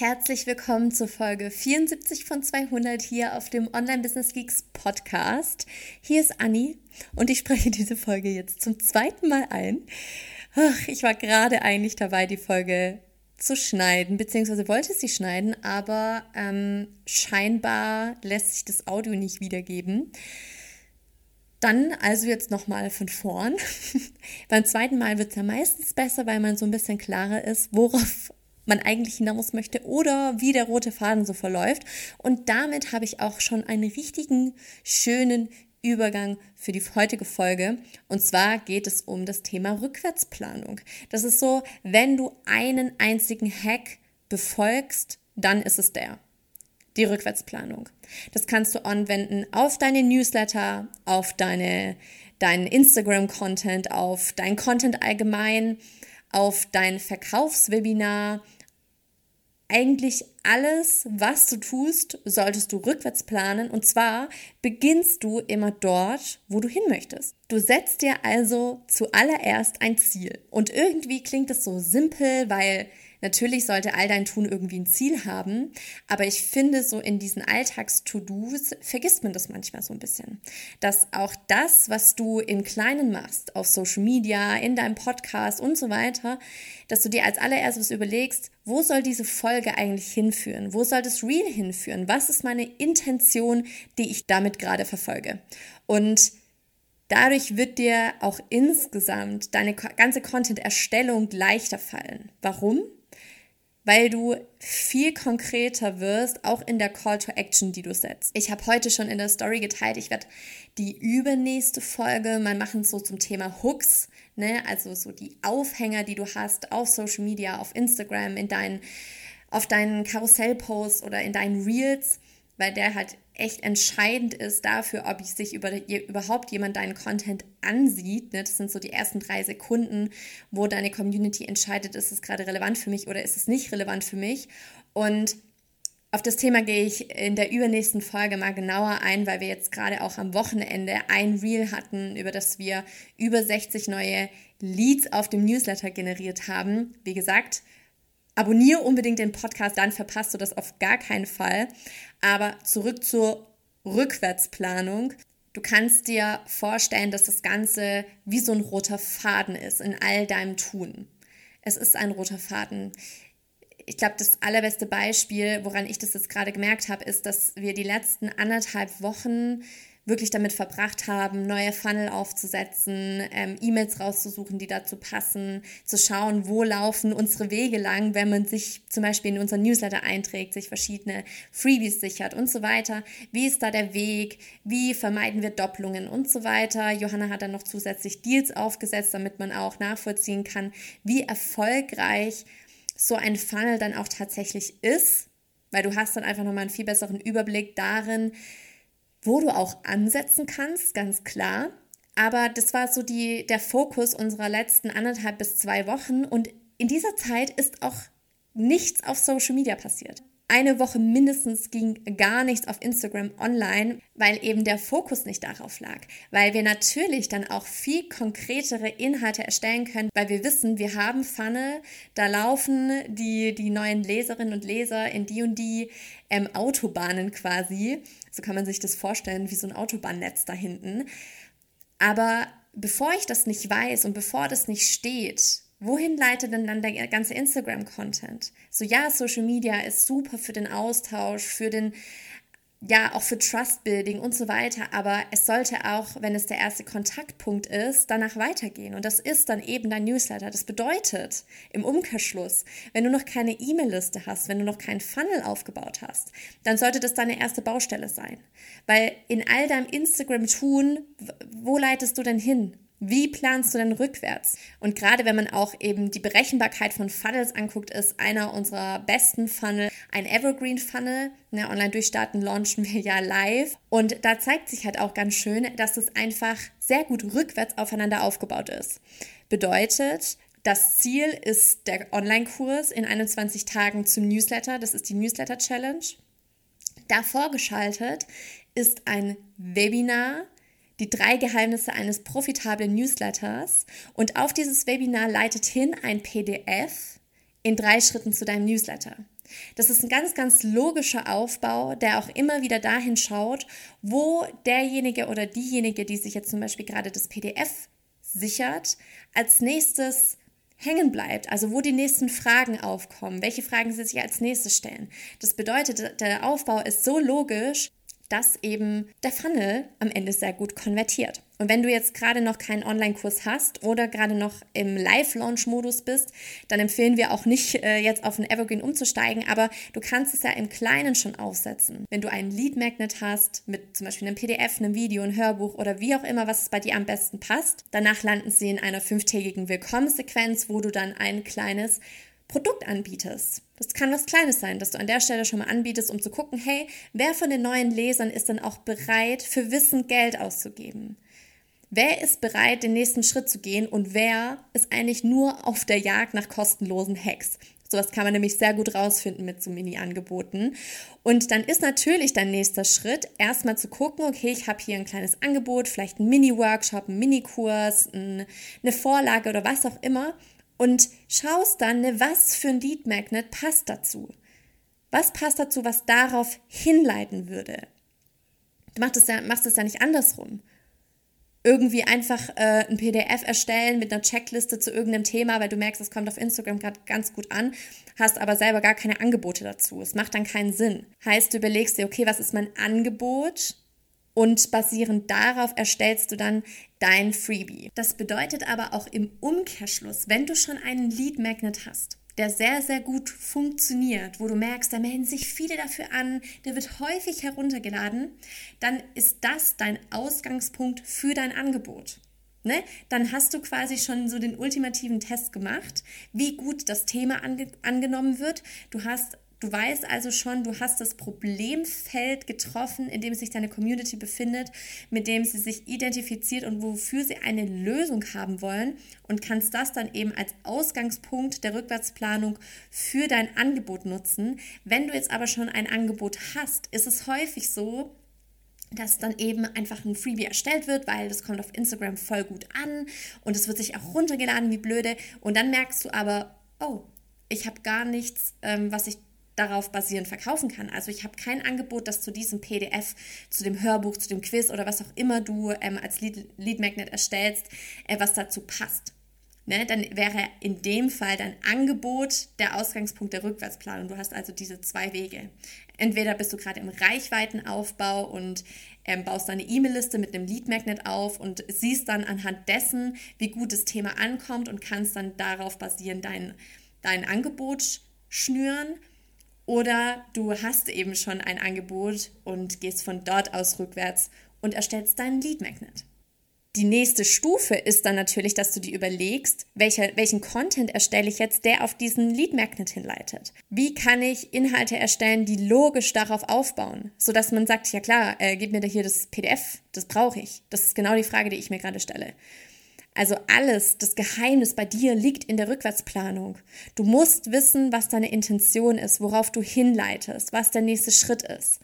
Herzlich willkommen zur Folge 74 von 200 hier auf dem Online Business Geeks Podcast. Hier ist Anni und ich spreche diese Folge jetzt zum zweiten Mal ein. Ach, ich war gerade eigentlich dabei, die Folge zu schneiden, beziehungsweise wollte sie schneiden, aber ähm, scheinbar lässt sich das Audio nicht wiedergeben. Dann also jetzt nochmal von vorn. Beim zweiten Mal wird es ja meistens besser, weil man so ein bisschen klarer ist, worauf man eigentlich hinaus möchte oder wie der rote Faden so verläuft. Und damit habe ich auch schon einen richtigen, schönen Übergang für die heutige Folge. Und zwar geht es um das Thema Rückwärtsplanung. Das ist so, wenn du einen einzigen Hack befolgst, dann ist es der. Die Rückwärtsplanung. Das kannst du anwenden auf deine Newsletter, auf deine, deinen Instagram-Content, auf dein Content allgemein, auf dein Verkaufswebinar, eigentlich alles, was du tust, solltest du rückwärts planen. Und zwar beginnst du immer dort, wo du hin möchtest. Du setzt dir also zuallererst ein Ziel. Und irgendwie klingt es so simpel, weil Natürlich sollte all dein Tun irgendwie ein Ziel haben, aber ich finde, so in diesen Alltags-To-Dos vergisst man das manchmal so ein bisschen. Dass auch das, was du im Kleinen machst, auf Social Media, in deinem Podcast und so weiter, dass du dir als allererstes überlegst, wo soll diese Folge eigentlich hinführen? Wo soll das Real hinführen? Was ist meine Intention, die ich damit gerade verfolge? Und Dadurch wird dir auch insgesamt deine ganze Content-Erstellung leichter fallen. Warum? Weil du viel konkreter wirst, auch in der Call to Action, die du setzt. Ich habe heute schon in der Story geteilt, ich werde die übernächste Folge mal machen so zum Thema Hooks, ne, also so die Aufhänger, die du hast auf Social Media, auf Instagram, in deinen auf deinen Karussellposts oder in deinen Reels, weil der halt echt entscheidend ist dafür, ob sich über, überhaupt jemand deinen Content ansieht. Ne? Das sind so die ersten drei Sekunden, wo deine Community entscheidet, ist es gerade relevant für mich oder ist es nicht relevant für mich. Und auf das Thema gehe ich in der übernächsten Folge mal genauer ein, weil wir jetzt gerade auch am Wochenende ein Reel hatten, über das wir über 60 neue Leads auf dem Newsletter generiert haben. Wie gesagt, abonniere unbedingt den Podcast, dann verpasst du das auf gar keinen Fall. Aber zurück zur Rückwärtsplanung. Du kannst dir vorstellen, dass das Ganze wie so ein roter Faden ist in all deinem Tun. Es ist ein roter Faden. Ich glaube, das allerbeste Beispiel, woran ich das jetzt gerade gemerkt habe, ist, dass wir die letzten anderthalb Wochen wirklich damit verbracht haben, neue Funnel aufzusetzen, ähm, E-Mails rauszusuchen, die dazu passen, zu schauen, wo laufen unsere Wege lang, wenn man sich zum Beispiel in unseren Newsletter einträgt, sich verschiedene Freebies sichert und so weiter. Wie ist da der Weg? Wie vermeiden wir Doppelungen und so weiter? Johanna hat dann noch zusätzlich Deals aufgesetzt, damit man auch nachvollziehen kann, wie erfolgreich so ein Funnel dann auch tatsächlich ist, weil du hast dann einfach nochmal einen viel besseren Überblick darin, wo du auch ansetzen kannst, ganz klar. Aber das war so die, der Fokus unserer letzten anderthalb bis zwei Wochen. Und in dieser Zeit ist auch nichts auf Social Media passiert eine Woche mindestens ging gar nichts auf Instagram online, weil eben der Fokus nicht darauf lag. Weil wir natürlich dann auch viel konkretere Inhalte erstellen können, weil wir wissen, wir haben Funnel, da laufen die, die neuen Leserinnen und Leser in die und die ähm, Autobahnen quasi. So kann man sich das vorstellen, wie so ein Autobahnnetz da hinten. Aber bevor ich das nicht weiß und bevor das nicht steht, wohin leitet denn dann der ganze Instagram-Content? So ja, Social Media ist super für den Austausch, für den ja, auch für Trust-Building und so weiter, aber es sollte auch, wenn es der erste Kontaktpunkt ist, danach weitergehen. Und das ist dann eben dein Newsletter. Das bedeutet im Umkehrschluss, wenn du noch keine E-Mail-Liste hast, wenn du noch keinen Funnel aufgebaut hast, dann sollte das deine erste Baustelle sein. Weil in all deinem Instagram-Tun, wo leitest du denn hin? Wie planst du denn rückwärts? Und gerade wenn man auch eben die Berechenbarkeit von Funnels anguckt, ist einer unserer besten Funnel ein Evergreen Funnel. Ne, online durchstarten launchen wir ja live. Und da zeigt sich halt auch ganz schön, dass es einfach sehr gut rückwärts aufeinander aufgebaut ist. Bedeutet, das Ziel ist der Online-Kurs in 21 Tagen zum Newsletter. Das ist die Newsletter Challenge. Davor geschaltet ist ein Webinar die drei Geheimnisse eines profitablen Newsletters und auf dieses Webinar leitet hin ein PDF in drei Schritten zu deinem Newsletter. Das ist ein ganz, ganz logischer Aufbau, der auch immer wieder dahin schaut, wo derjenige oder diejenige, die sich jetzt zum Beispiel gerade das PDF sichert, als nächstes hängen bleibt, also wo die nächsten Fragen aufkommen, welche Fragen sie sich als nächstes stellen. Das bedeutet, der Aufbau ist so logisch, dass eben der Funnel am Ende sehr gut konvertiert. Und wenn du jetzt gerade noch keinen Online-Kurs hast oder gerade noch im Live-Launch-Modus bist, dann empfehlen wir auch nicht, äh, jetzt auf ein Evergreen umzusteigen, aber du kannst es ja im Kleinen schon aufsetzen. Wenn du einen Lead-Magnet hast mit zum Beispiel einem PDF, einem Video, einem Hörbuch oder wie auch immer, was bei dir am besten passt, danach landen sie in einer fünftägigen Willkommenssequenz, wo du dann ein kleines Produkt anbietest. Das kann was Kleines sein, dass du an der Stelle schon mal anbietest, um zu gucken, hey, wer von den neuen Lesern ist denn auch bereit, für Wissen Geld auszugeben? Wer ist bereit, den nächsten Schritt zu gehen und wer ist eigentlich nur auf der Jagd nach kostenlosen Hacks? Sowas kann man nämlich sehr gut rausfinden mit so Mini-Angeboten. Und dann ist natürlich dein nächster Schritt, erstmal zu gucken, okay, ich habe hier ein kleines Angebot, vielleicht ein Mini-Workshop, ein Mini-Kurs, eine Vorlage oder was auch immer. Und schaust dann, ne, was für ein Lead Magnet passt dazu. Was passt dazu, was darauf hinleiten würde? Du machst es ja, machst es ja nicht andersrum irgendwie einfach äh, ein PDF erstellen mit einer Checkliste zu irgendeinem Thema, weil du merkst, es kommt auf Instagram gerade ganz gut an, hast aber selber gar keine Angebote dazu. Es macht dann keinen Sinn. Heißt, du überlegst dir, okay, was ist mein Angebot? Und basierend darauf erstellst du dann dein Freebie. Das bedeutet aber auch im Umkehrschluss, wenn du schon einen Lead Magnet hast, der sehr, sehr gut funktioniert, wo du merkst, da melden sich viele dafür an, der wird häufig heruntergeladen, dann ist das dein Ausgangspunkt für dein Angebot. Ne? Dann hast du quasi schon so den ultimativen Test gemacht, wie gut das Thema ange angenommen wird. Du hast Du weißt also schon, du hast das Problemfeld getroffen, in dem sich deine Community befindet, mit dem sie sich identifiziert und wofür sie eine Lösung haben wollen und kannst das dann eben als Ausgangspunkt der Rückwärtsplanung für dein Angebot nutzen. Wenn du jetzt aber schon ein Angebot hast, ist es häufig so, dass dann eben einfach ein Freebie erstellt wird, weil das kommt auf Instagram voll gut an und es wird sich auch runtergeladen wie blöde und dann merkst du aber, oh, ich habe gar nichts, ähm, was ich darauf basierend verkaufen kann. Also ich habe kein Angebot, das zu diesem PDF, zu dem Hörbuch, zu dem Quiz oder was auch immer du ähm, als Lead, Lead, Magnet erstellst, äh, was dazu passt. Ne? Dann wäre in dem Fall dein Angebot der Ausgangspunkt der Rückwärtsplanung. Du hast also diese zwei Wege. Entweder bist du gerade im Reichweitenaufbau und ähm, baust deine E-Mail-Liste mit einem Lead Magnet auf und siehst dann anhand dessen, wie gut das Thema ankommt und kannst dann darauf basieren dein, dein Angebot schnüren oder du hast eben schon ein Angebot und gehst von dort aus rückwärts und erstellst deinen Lead Magnet. Die nächste Stufe ist dann natürlich, dass du dir überlegst, welcher, welchen Content erstelle ich jetzt, der auf diesen Lead Magnet hinleitet. Wie kann ich Inhalte erstellen, die logisch darauf aufbauen, sodass man sagt, ja klar, äh, gib mir da hier das PDF, das brauche ich. Das ist genau die Frage, die ich mir gerade stelle. Also alles, das Geheimnis bei dir liegt in der Rückwärtsplanung. Du musst wissen, was deine Intention ist, worauf du hinleitest, was der nächste Schritt ist.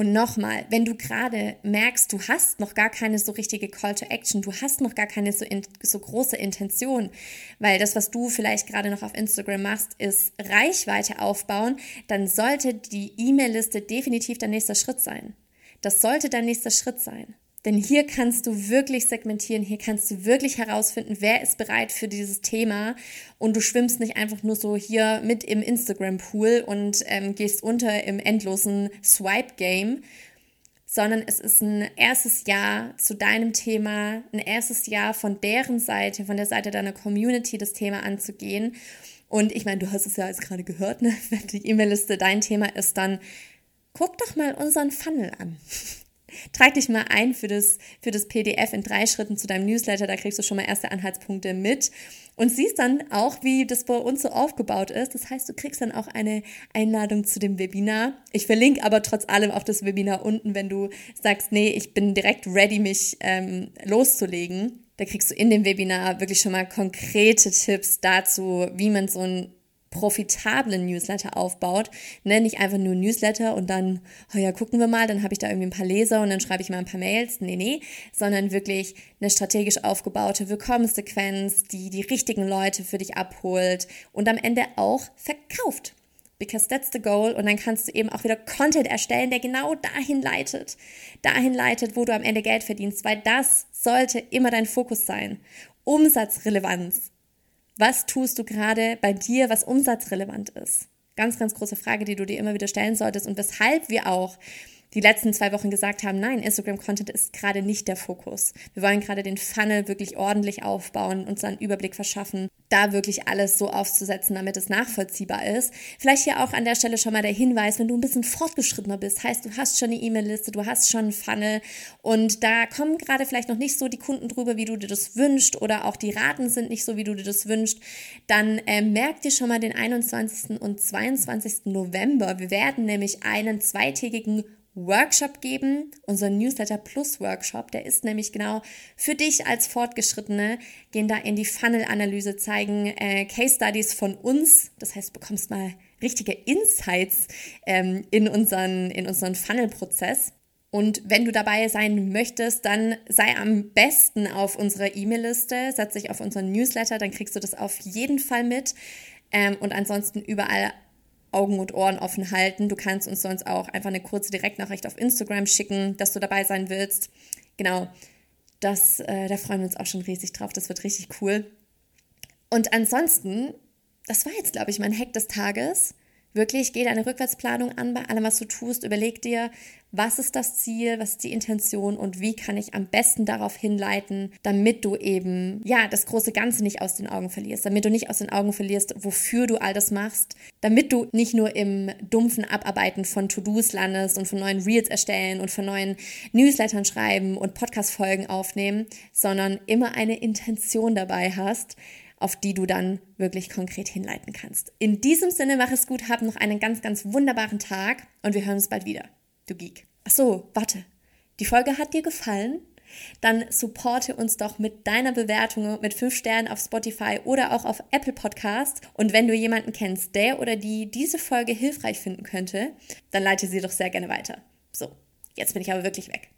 Und nochmal, wenn du gerade merkst, du hast noch gar keine so richtige Call to Action, du hast noch gar keine so, in, so große Intention, weil das, was du vielleicht gerade noch auf Instagram machst, ist Reichweite aufbauen, dann sollte die E-Mail-Liste definitiv dein nächster Schritt sein. Das sollte dein nächster Schritt sein. Denn hier kannst du wirklich segmentieren, hier kannst du wirklich herausfinden, wer ist bereit für dieses Thema und du schwimmst nicht einfach nur so hier mit im Instagram-Pool und ähm, gehst unter im endlosen Swipe-Game, sondern es ist ein erstes Jahr zu deinem Thema, ein erstes Jahr von deren Seite, von der Seite deiner Community das Thema anzugehen. Und ich meine, du hast es ja jetzt gerade gehört, ne? wenn die E-Mail-Liste dein Thema ist, dann guck doch mal unseren Funnel an. Trag dich mal ein für das, für das PDF in drei Schritten zu deinem Newsletter. Da kriegst du schon mal erste Anhaltspunkte mit und siehst dann auch, wie das bei uns so aufgebaut ist. Das heißt, du kriegst dann auch eine Einladung zu dem Webinar. Ich verlinke aber trotz allem auf das Webinar unten, wenn du sagst, nee, ich bin direkt ready, mich ähm, loszulegen. Da kriegst du in dem Webinar wirklich schon mal konkrete Tipps dazu, wie man so ein profitablen Newsletter aufbaut. Ne, nicht einfach nur Newsletter und dann, oh ja, gucken wir mal, dann habe ich da irgendwie ein paar Leser und dann schreibe ich mal ein paar Mails. Nee, nee, sondern wirklich eine strategisch aufgebaute Willkommenssequenz, die die richtigen Leute für dich abholt und am Ende auch verkauft. because that's the goal. Und dann kannst du eben auch wieder Content erstellen, der genau dahin leitet, dahin leitet, wo du am Ende Geld verdienst, weil das sollte immer dein Fokus sein. Umsatzrelevanz. Was tust du gerade bei dir, was umsatzrelevant ist? Ganz, ganz große Frage, die du dir immer wieder stellen solltest und weshalb wir auch die letzten zwei Wochen gesagt haben, nein, Instagram-Content ist gerade nicht der Fokus. Wir wollen gerade den Funnel wirklich ordentlich aufbauen, uns einen Überblick verschaffen, da wirklich alles so aufzusetzen, damit es nachvollziehbar ist. Vielleicht hier auch an der Stelle schon mal der Hinweis, wenn du ein bisschen fortgeschrittener bist, heißt, du hast schon eine E-Mail-Liste, du hast schon einen Funnel und da kommen gerade vielleicht noch nicht so die Kunden drüber, wie du dir das wünschst oder auch die Raten sind nicht so, wie du dir das wünschst, dann äh, merk dir schon mal den 21. und 22. November. Wir werden nämlich einen zweitägigen Workshop geben, unser Newsletter Plus Workshop. Der ist nämlich genau für dich als Fortgeschrittene, gehen da in die Funnel-Analyse, zeigen äh, Case Studies von uns. Das heißt, du bekommst mal richtige Insights ähm, in unseren, in unseren Funnel-Prozess. Und wenn du dabei sein möchtest, dann sei am besten auf unserer E-Mail-Liste, setz dich auf unseren Newsletter, dann kriegst du das auf jeden Fall mit. Ähm, und ansonsten überall Augen und Ohren offen halten. Du kannst uns sonst auch einfach eine kurze Direktnachricht auf Instagram schicken, dass du dabei sein willst. Genau, das, äh, da freuen wir uns auch schon riesig drauf. Das wird richtig cool. Und ansonsten, das war jetzt, glaube ich, mein Hack des Tages. Wirklich, geh deine Rückwärtsplanung an bei allem, was du tust. Überleg dir, was ist das Ziel, was ist die Intention und wie kann ich am besten darauf hinleiten, damit du eben, ja, das große Ganze nicht aus den Augen verlierst, damit du nicht aus den Augen verlierst, wofür du all das machst, damit du nicht nur im dumpfen Abarbeiten von To-Dos landest und von neuen Reels erstellen und von neuen Newslettern schreiben und Podcast-Folgen aufnehmen, sondern immer eine Intention dabei hast, auf die du dann wirklich konkret hinleiten kannst. In diesem Sinne, mach es gut, hab noch einen ganz, ganz wunderbaren Tag und wir hören uns bald wieder. Du Geek. Ach so, warte. Die Folge hat dir gefallen? Dann supporte uns doch mit deiner Bewertung mit 5 Sternen auf Spotify oder auch auf Apple Podcast. Und wenn du jemanden kennst, der oder die diese Folge hilfreich finden könnte, dann leite sie doch sehr gerne weiter. So, jetzt bin ich aber wirklich weg.